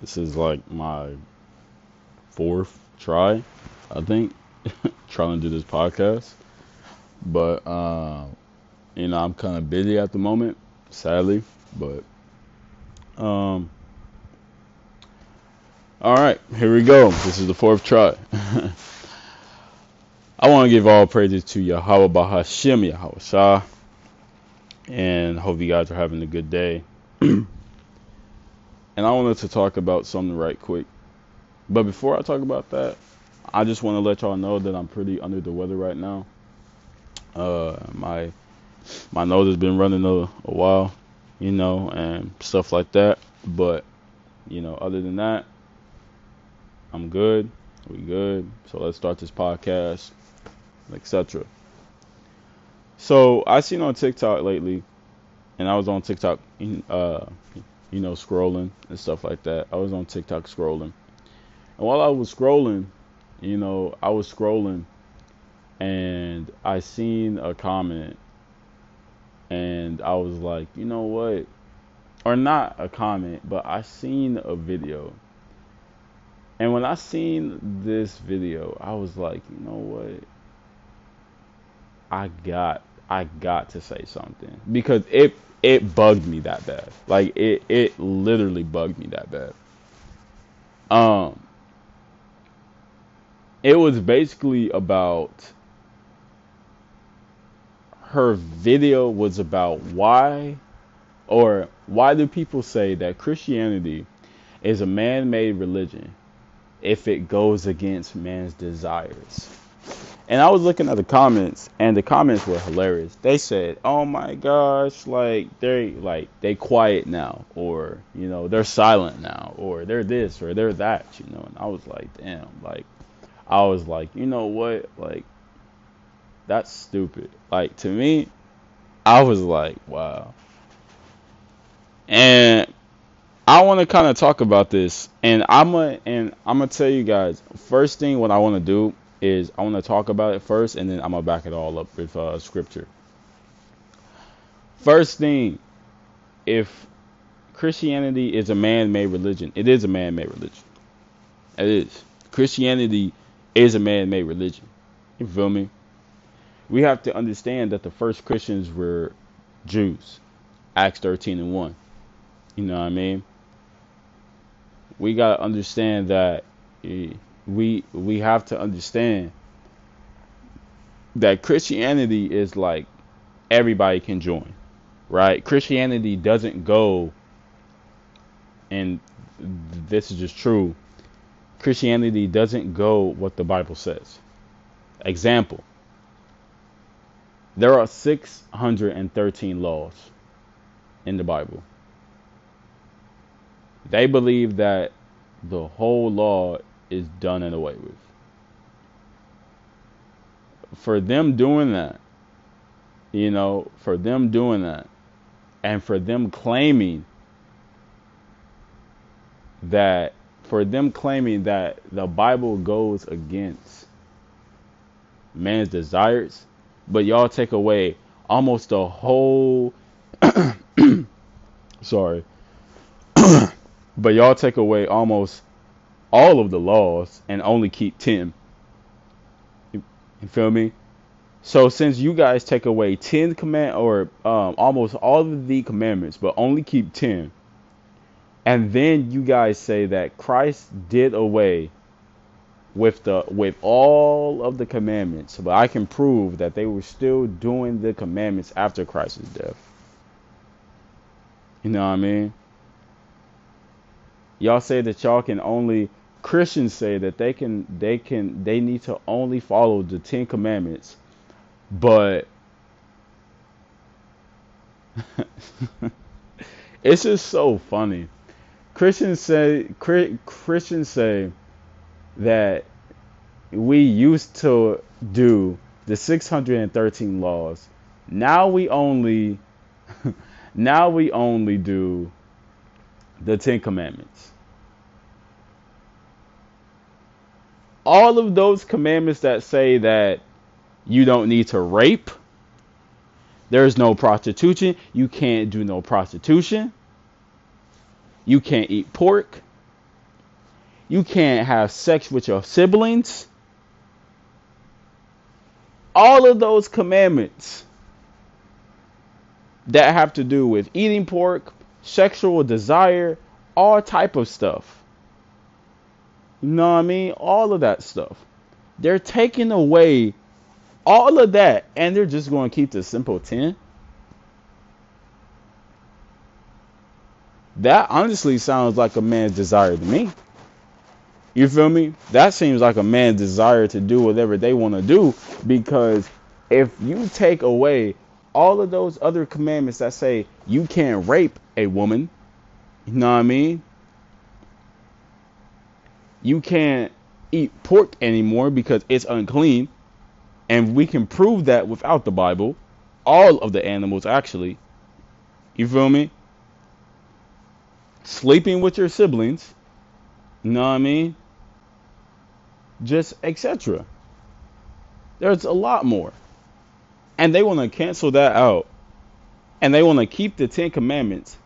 This is like my fourth try, I think, trying to do this podcast. But uh, you know, I'm kind of busy at the moment, sadly. But um, all right, here we go. This is the fourth try. I want to give all praises to Yahweh Bahashim Yahweh Shah, and hope you guys are having a good day. and I wanted to talk about something right quick. But before I talk about that, I just want to let y'all know that I'm pretty under the weather right now. Uh, my my nose has been running a, a while, you know, and stuff like that. But you know, other than that, I'm good. We good. So let's start this podcast etc. So I seen on TikTok lately, and I was on TikTok, uh, you know, scrolling and stuff like that. I was on TikTok scrolling, and while I was scrolling, you know, I was scrolling, and I seen a comment, and I was like, you know what, or not a comment, but I seen a video. And when I seen this video, I was like, you know what? I got I got to say something because it it bugged me that bad. Like it it literally bugged me that bad. Um it was basically about her video was about why or why do people say that Christianity is a man-made religion if it goes against man's desires? And I was looking at the comments, and the comments were hilarious. They said, "Oh my gosh, like they like they quiet now, or you know they're silent now, or they're this or they're that," you know. And I was like, "Damn!" Like I was like, you know what? Like that's stupid. Like to me, I was like, wow. And I want to kind of talk about this, and I'm gonna and I'm gonna tell you guys. First thing, what I want to do is I want to talk about it first, and then I'm gonna back it all up with uh, scripture. First thing, if Christianity is a man-made religion, it is a man-made religion. It is. Christianity is a man-made religion. You feel me? We have to understand that the first Christians were Jews. Acts 13 and 1. You know what I mean? We got to understand that eh, we we have to understand that Christianity is like everybody can join, right? Christianity doesn't go, and this is just true. Christianity doesn't go what the Bible says. Example there are 613 laws in the Bible. They believe that the whole law is done and away with. For them doing that, you know, for them doing that, and for them claiming that, for them claiming that the Bible goes against man's desires, but y'all take away almost the whole, sorry, but y'all take away almost all of the laws and only keep 10. You, feel me? So since you guys take away 10 command or um, almost all of the commandments but only keep 10 and then you guys say that Christ did away with the with all of the commandments but I can prove that they were still doing the commandments after Christ's death. You know what I mean? Y'all say that y'all can only Christians say that they can they can they need to only follow the 10 commandments but it's just so funny. Christians say Christians say that we used to do the 613 laws. Now we only now we only do the 10 commandments. all of those commandments that say that you don't need to rape, there's no prostitution, you can't do no prostitution, you can't eat pork, You can't have sex with your siblings. All of those commandments that have to do with eating pork, sexual desire, all type of stuff. You know what I mean? All of that stuff. They're taking away all of that and they're just going to keep the simple 10. That honestly sounds like a man's desire to me. You feel me? That seems like a man's desire to do whatever they want to do because if you take away all of those other commandments that say you can't rape a woman, you know what I mean? You can't eat pork anymore because it's unclean. And we can prove that without the Bible. All of the animals, actually. You feel me? Sleeping with your siblings. You know what I mean? Just etc. There's a lot more and they want to cancel that out and they want to keep the 10 commandments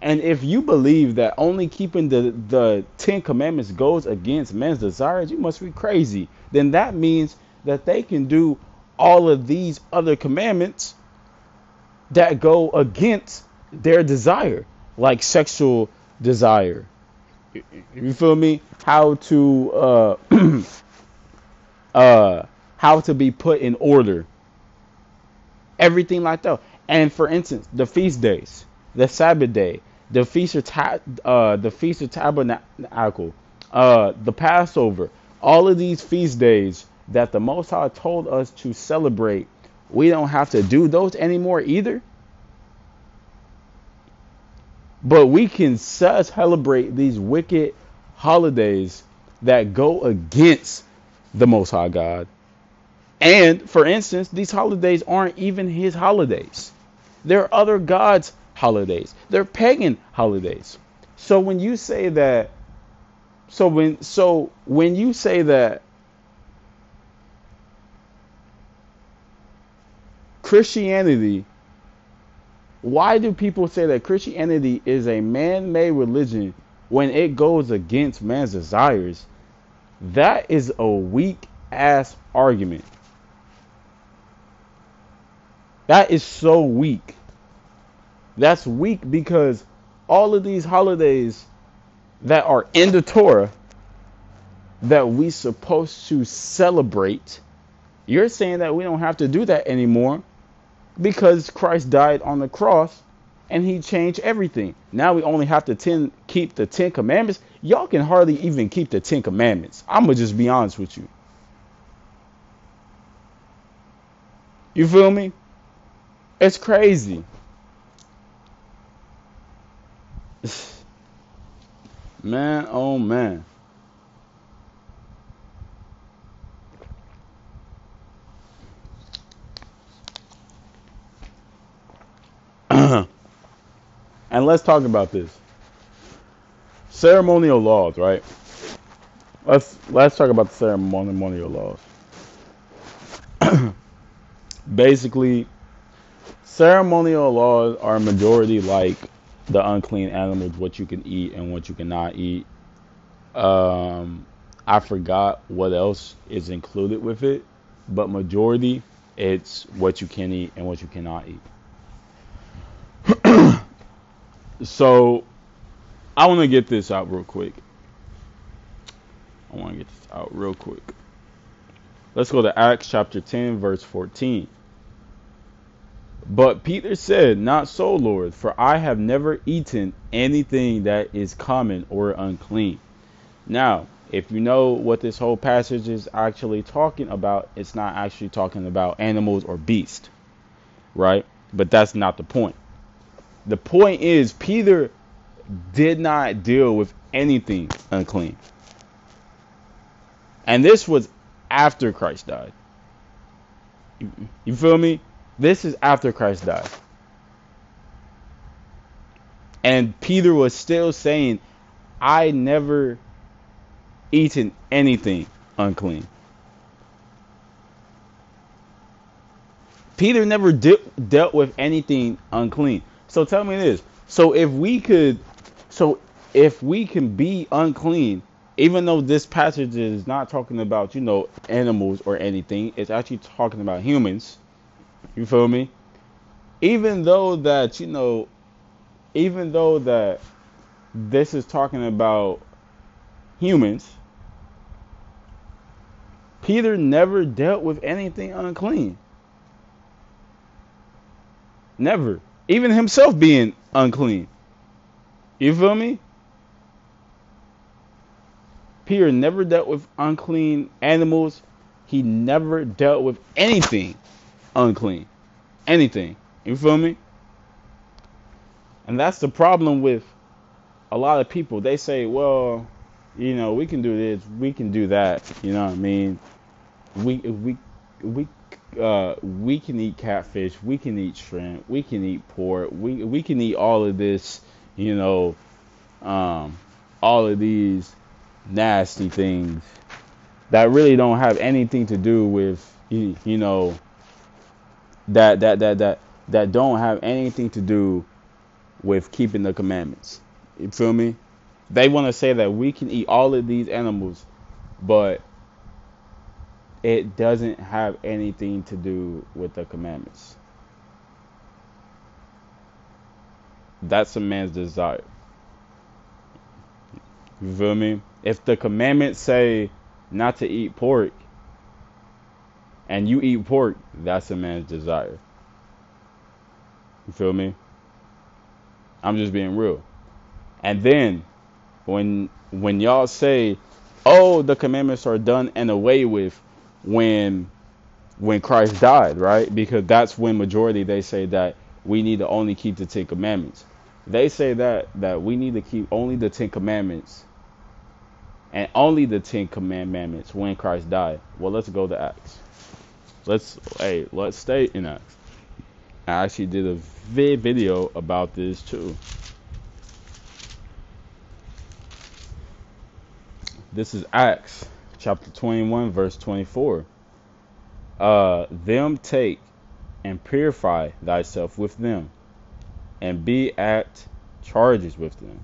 and if you believe that only keeping the the 10 commandments goes against men's desires you must be crazy. Then that means that they can do all of these other commandments that go against their desire like sexual desire. You feel me? How to uh uh how to be put in order. Everything like that. And for instance, the feast days, the Sabbath day, the feast of ta- uh, the feast of tabernacle, uh, the Passover, all of these feast days that the Most High told us to celebrate, we don't have to do those anymore either. But we can celebrate these wicked holidays that go against the Most High God and for instance, these holidays aren't even his holidays. There are other gods' holidays. They're pagan holidays. So when you say that so when so when you say that Christianity why do people say that Christianity is a man-made religion when it goes against man's desires? That is a weak ass argument. That is so weak. That's weak because all of these holidays that are in the Torah that we supposed to celebrate, you're saying that we don't have to do that anymore because Christ died on the cross and he changed everything. Now we only have to ten, keep the 10 commandments. Y'all can hardly even keep the 10 commandments. I'm going to just be honest with you. You feel me? It's crazy. Man, oh man. and let's talk about this. Ceremonial laws, right? Let's let's talk about the ceremonial laws. Basically, ceremonial laws are majority like the unclean animals, what you can eat and what you cannot eat. Um, I forgot what else is included with it, but majority it's what you can eat and what you cannot eat. so I want to get this out real quick. I want to get this out real quick. Let's go to Acts chapter 10, verse 14. But Peter said, Not so, Lord, for I have never eaten anything that is common or unclean. Now, if you know what this whole passage is actually talking about, it's not actually talking about animals or beasts, right? But that's not the point. The point is, Peter did not deal with anything unclean. And this was after Christ died. You, feel me? This is after Christ died. And Peter was still saying, I never eaten anything unclean. Peter never de- dealt with anything unclean. So tell me this. So if we could so if we can be unclean even though this passage is not talking about, you know, animals or anything, it's actually talking about humans. You feel me? Even though that, you know, even though that this is talking about humans, Peter never dealt with anything unclean. Never. Even himself being unclean. You feel me? Peter never dealt with unclean animals. He never dealt with anything unclean. Anything. You feel me? And that's the problem with a lot of people. They say, well, you know, we can do this, we can do that. You know what I mean? We we we uh, we can eat catfish, we can eat shrimp, we can eat pork, we we can eat all of this, you know, um, all of these nasty things that really don't have anything to do with you, you know that that that that that don't have anything to do with keeping the commandments. You feel me? They want to say that we can eat all of these animals, but it doesn't have anything to do with the commandments. That's a man's desire. You feel me? If the commandments say not to eat pork and you eat pork, that's a man's desire. You feel me? I'm just being real. And then when when y'all say, "Oh, the commandments are done and away with," when when Christ died, right? Because that's when majority they say that we need to only keep the Ten Commandments. They say that that we need to keep only the Ten Commandments and only the Ten Commandments when Christ died. Well, let's go to Acts. Let's hey, let's stay in Acts. I actually did a vid video about this too. This is Acts chapter 21, verse 24. Uh, them take and purify thyself with them, and be at charges with them,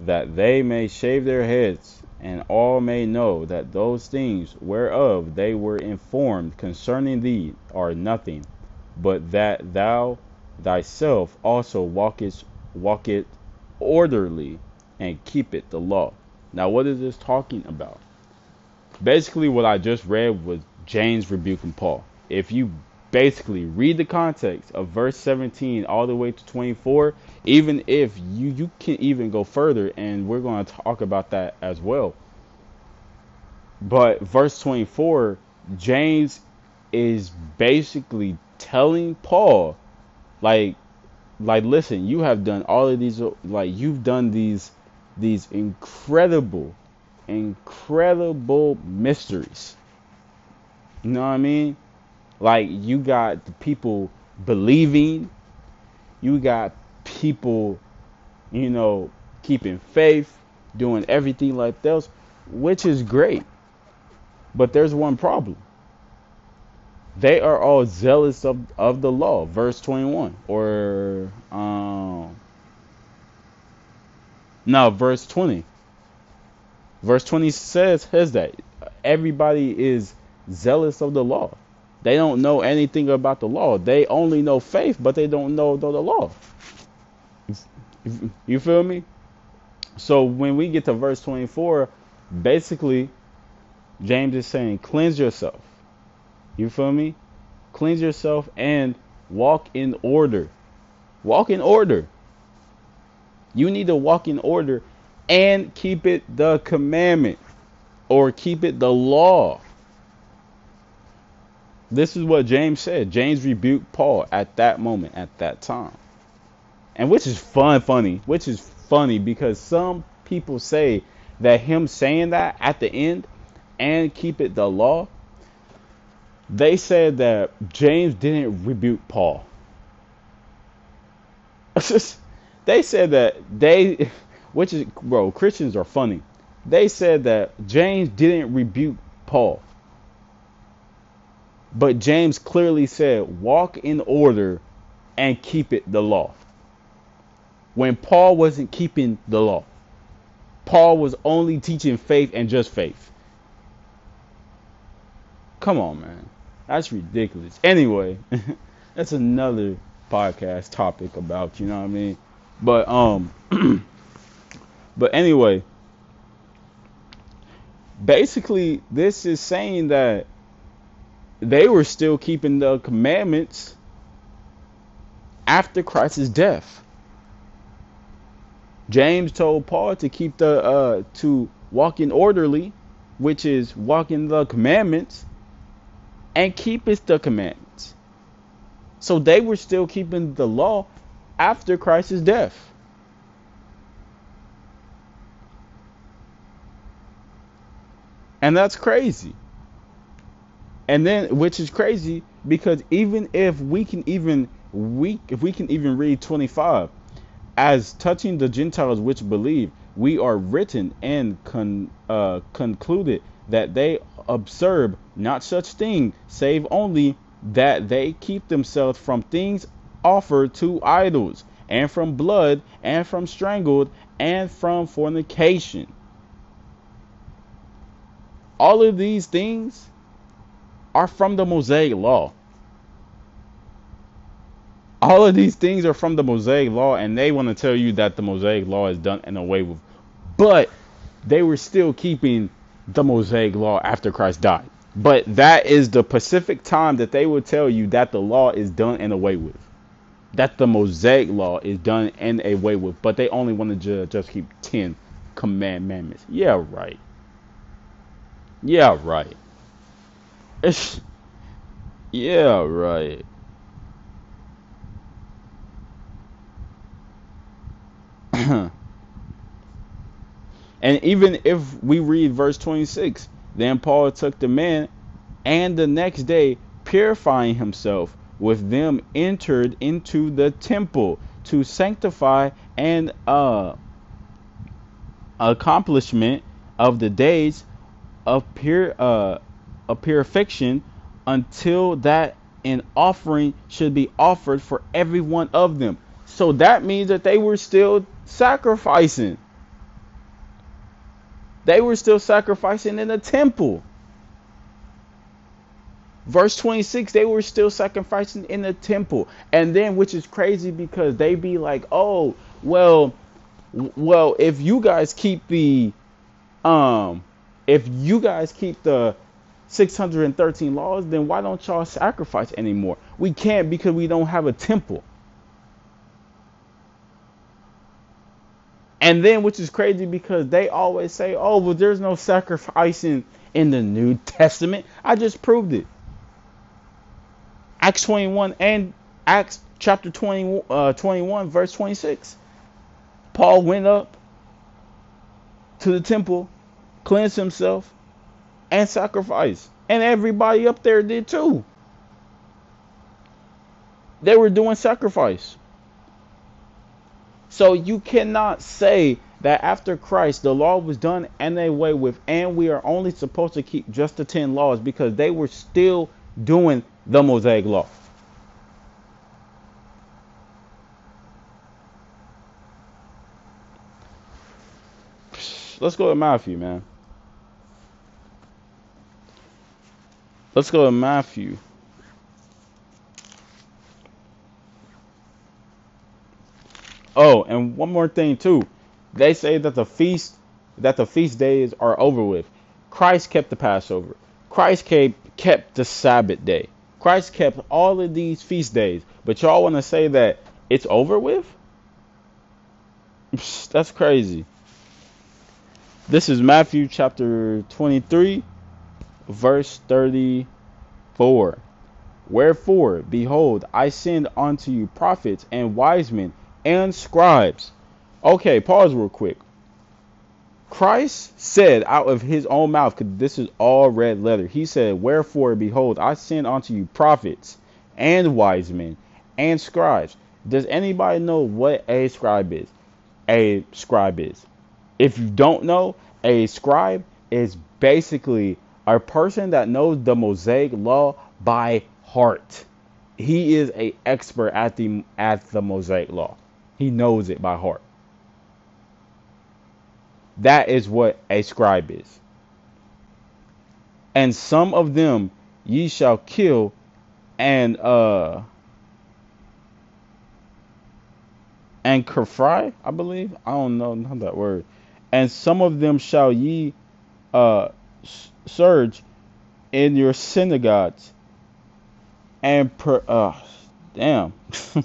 that they may shave their heads and all may know that those things whereof they were informed concerning thee are nothing, but that thou thyself also walkest walk it orderly and keep it the law. Now what is this talking about? Basically what I just read was James rebuking Paul. If you basically read the context of verse 17 all the way to 24 even if you you can even go further and we're going to talk about that as well. But verse 24 james is basically telling paul like like listen you have done all of these like you've done these these incredible incredible mysteries. You know what i mean like you got the people believing, you got people, you know, keeping faith, doing everything like this, which is great. But there's one problem. They are all zealous of, of the law, verse 21. Or um no, verse 20. Verse 20 says has that everybody is zealous of the law. They don't know anything about the law. They only know faith, but they don't know the, law. You feel me? So when we get to verse 24, basically, James is saying, cleanse yourself. You feel me? Cleanse yourself and walk in order. Walk in order. You need to walk in order and keep it the commandment or keep it the law. This is what James said. James rebuked Paul at that moment, at that time. And which is fun, funny, which is funny because some people say that him saying that at the end and keep it the law, they said that James didn't rebuke Paul. they said that they, which is, bro, Christians are funny. They said that James didn't rebuke Paul. But James clearly said, walk in order and keep it the law. When Paul wasn't keeping the law, Paul was only teaching faith and just faith. Come on, man. That's ridiculous. Anyway, that's another podcast topic about, you know what I mean? But um but anyway, basically this is saying that they were still keeping the commandments after Christ's death. James told Paul to keep the uh to walk in orderly, which is walking the commandments, and keep the commandments. So they were still keeping the law after Christ's death. And that's crazy. And then which is crazy because even if we can even we if we can even read 25 as touching the Gentiles which believe, we are written and con, uh, concluded that they observe not such thing, save only that they keep themselves from things offered to idols, and from blood, and from strangled, and from fornication. All of these things are from the Mosaic law. All of these things are from the Mosaic law, and they want to tell you that the Mosaic law is done and away with. But they were still keeping the Mosaic law after Christ died. But that is the Pacific time that they will tell you that the law is done and away with. That the Mosaic law is done and away with. But they only want to just keep 10 commandments. Yeah, right. Yeah, right. Yeah, right. and even if we read verse 26, then Paul took the man and the next day, purifying himself with them, entered into the temple to sanctify and uh, accomplishment of the days of pure uh, of purification until that an offering should be offered for every one of them. So that means that they were still sacrificing. They were still sacrificing in the temple. Verse 26, they were still sacrificing in the temple. And then, which is crazy because they be like, oh, well, well, if you guys keep the um if you guys keep the 613 laws, then why don't y'all sacrifice anymore? We can't because we don't have a temple. And then, which is crazy because they always say, oh, well, there's no sacrificing in the New Testament. I just proved it. Acts 21 and Acts chapter 20, uh, 21, verse 26. Paul went up to the temple cleansed himself, and sacrifice. And everybody up there did too. They were doing sacrifice. So you cannot say that after Christ the law was done and away with, and we are only supposed to keep just the ten laws because they were still doing the Mosaic law. Let's go to Matthew, man. Let's go to Matthew. Oh, and one more thing too. They say that the feast that the feast days are over with. Christ kept the Passover. Christ kept kept the Sabbath day. Christ kept all of these feast days. But y'all want to say that it's over with? That's crazy. This is Matthew chapter 23 verse 34. Wherefore, behold, I send unto you prophets and wise men and scribes. Okay, pause real quick. Christ said out of his own mouth, because this is all red letter, he said, Wherefore, behold, I send unto you prophets and wise men and scribes. Does anybody know what a scribe is? A scribe is. If you don't know, a scribe is basically a person that knows the Mosaic law by heart. He is a expert at the at the Mosaic law. He knows it by heart. That is what a scribe is. And some of them ye shall kill and uh and Kafri, I believe. I don't know not that word. And some of them shall ye uh surge in your synagogues and per uh damn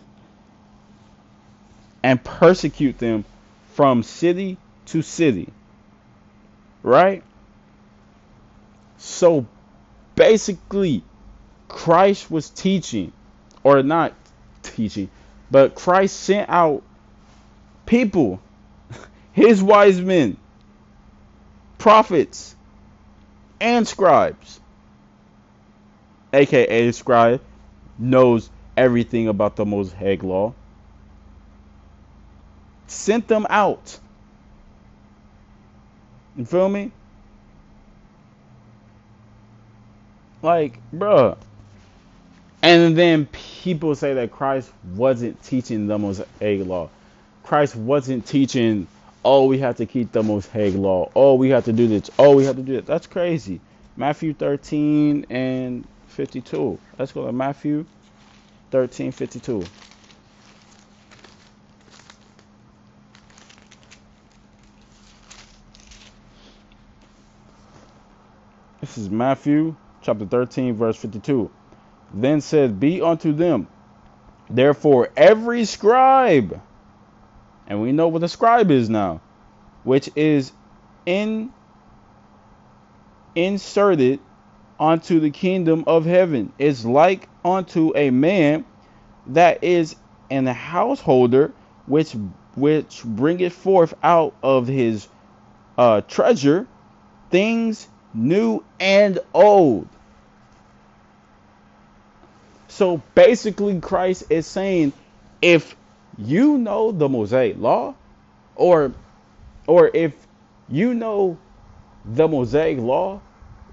and persecute them from city to city. Right? So basically Christ was teaching or not teaching, but Christ sent out people, his wise men, prophets, and scribes. AKA scribe knows everything about the Mosaic law. Sent them out. You feel me? Like, bruh, and then people say that Christ wasn't teaching the Mosaic law. Christ wasn't teaching, oh, we have to keep the Most Mosaic law. Oh, we have to do this. Oh, we have to do that. That's crazy. Matthew 13 and 52. Let's go to Matthew 13, 52. This is Matthew chapter 13, verse 52 then said, Be unto them, therefore, every scribe, and we know what a scribe is now, which is in inserted unto the kingdom of heaven, It's like unto a man that is an householder which which bringeth forth out of his uh, treasure things new and old. So basically, Christ is saying, if you know the Mosaic law, or or if you know the Mosaic law,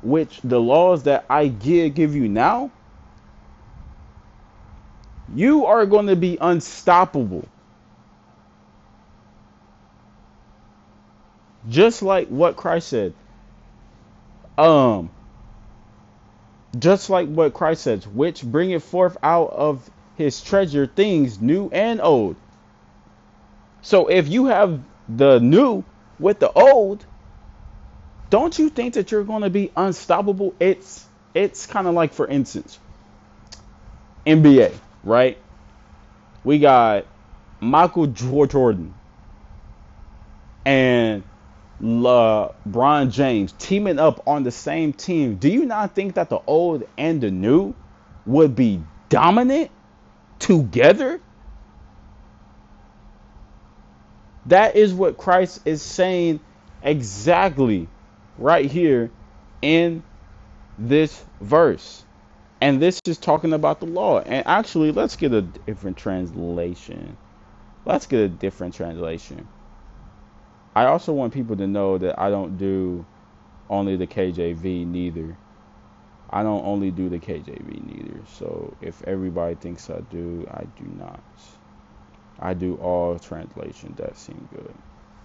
which the laws that I give give you now, you are going to be unstoppable. Just like what Christ said. Um just like what Christ says, which bringeth forth out of his treasure things new and old. So if you have the new with the old, don't you think that you're going to be unstoppable? It's it's kind of like for instance, NBA, right? We got Michael Jordan and LeBron James teaming up on the same team, do you not think that the old and the new would be dominant together? That is what Christ is saying exactly right here in this verse. And this is talking about the law. And actually, let's get a different translation. Let's get a different translation. I also want people to know that I don't do only the KJV neither. I don't only do the KJV neither. So if everybody thinks I do, I do not. I do all translations that seem good.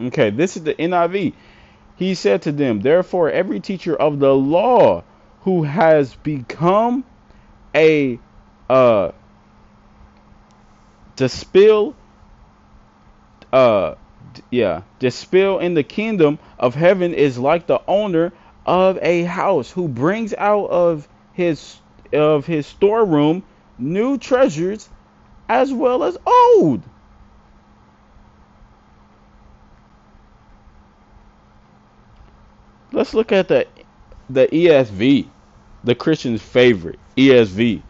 Okay, this is the NIV. He said to them, Therefore, every teacher of the law who has become a uh spill uh yeah, spill in the kingdom of heaven is like the owner of a house who brings out of his of his storeroom new treasures as well as old. Let's look at the the ESV, the Christian's favorite, ESV.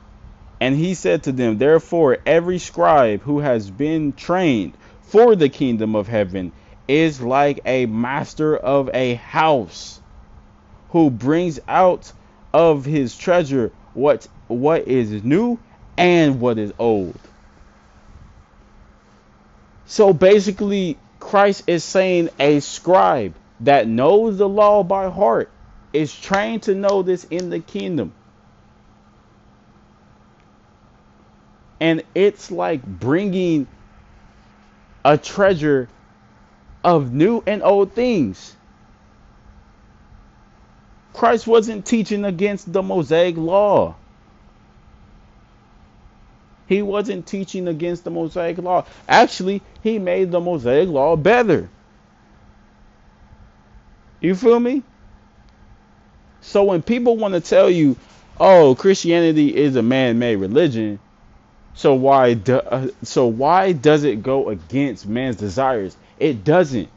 And he said to them, Therefore, every scribe who has been trained for the kingdom of heaven is like a master of a house who brings out of his treasure what what is new and what is old. So basically Christ is saying a scribe that knows the law by heart is trained to know this in the kingdom. And it's like bringing a treasure of new and old things. Christ wasn't teaching against the Mosaic law. He wasn't teaching against the Mosaic law. Actually, he made the Mosaic law better. You feel me? So when people want to tell you, "Oh, Christianity is a man-made religion," so why do, uh, so why does it go against man's desires? It doesn't.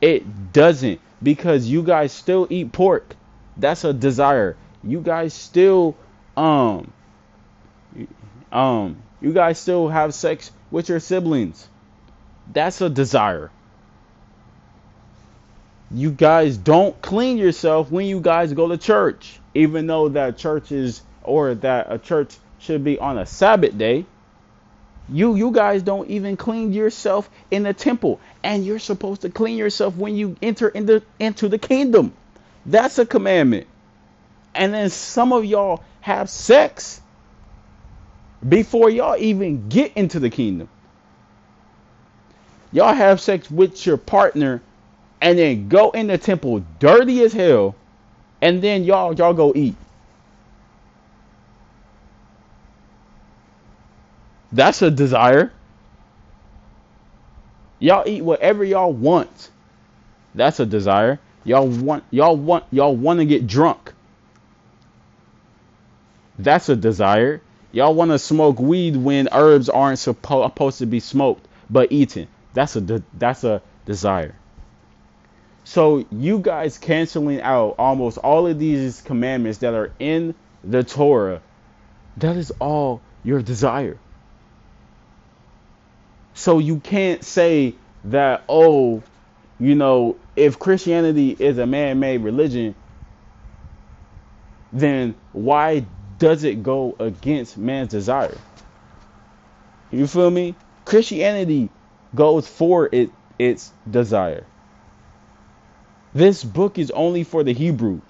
It doesn't because you guys still eat pork. That's a desire. You guys still um um you guys still have sex with your siblings. That's a desire. You guys don't clean yourself when you guys go to church, even though that church is or that a church should be on a Sabbath day. You you guys don't even clean yourself in the temple, and you're supposed to clean yourself when you enter into into the kingdom. That's a commandment. And then some of y'all have sex before y'all even get into the kingdom. Y'all have sex with your partner and then go in the temple dirty as hell and then y'all y'all go eat. That's a desire. Y'all eat whatever y'all want. That's a desire. Y'all want y'all want y'all want to get drunk. That's a desire. Y'all want to smoke weed when herbs aren't suppo- supposed to be smoked but eaten. That's a de- that's a desire. So you guys canceling out almost all of these commandments that are in the Torah, that is all your desire. So you can't say that, oh, you know, if Christianity is a man made religion, then why does it go against man's desire? You feel me? Christianity goes for it its desire. This book is only for the Hebrews,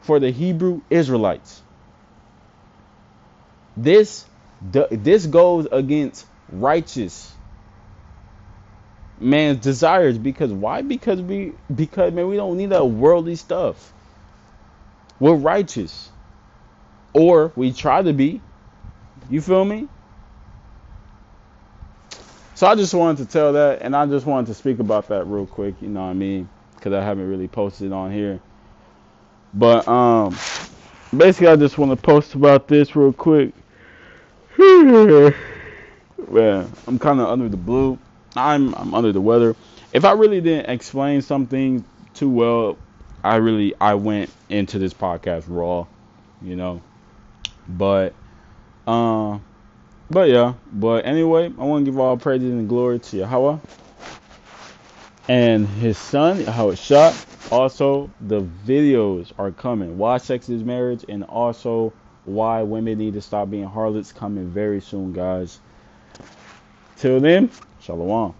for the Hebrew Israelites. This this goes against righteous man's desires because why? Because we because man we don't need that worldly stuff. We're righteous. Or we try to be. You feel me? So I just wanted to tell that and I just wanted to speak about that real quick, you know what I mean? Cuz I haven't really posted on here. But um basically I just want to post about this real quick. Man, I'm kind of under the blue. I'm I'm under the weather. If I really didn't explain something too well, I really I went into this podcast raw, you know. But uh but yeah, but anyway, I want to give all praise and glory to Yahweh and his son, how it shot. Also, the videos are coming. Why sex is marriage and also why women need to stop being harlots coming very soon, guys. Till then, Shalom.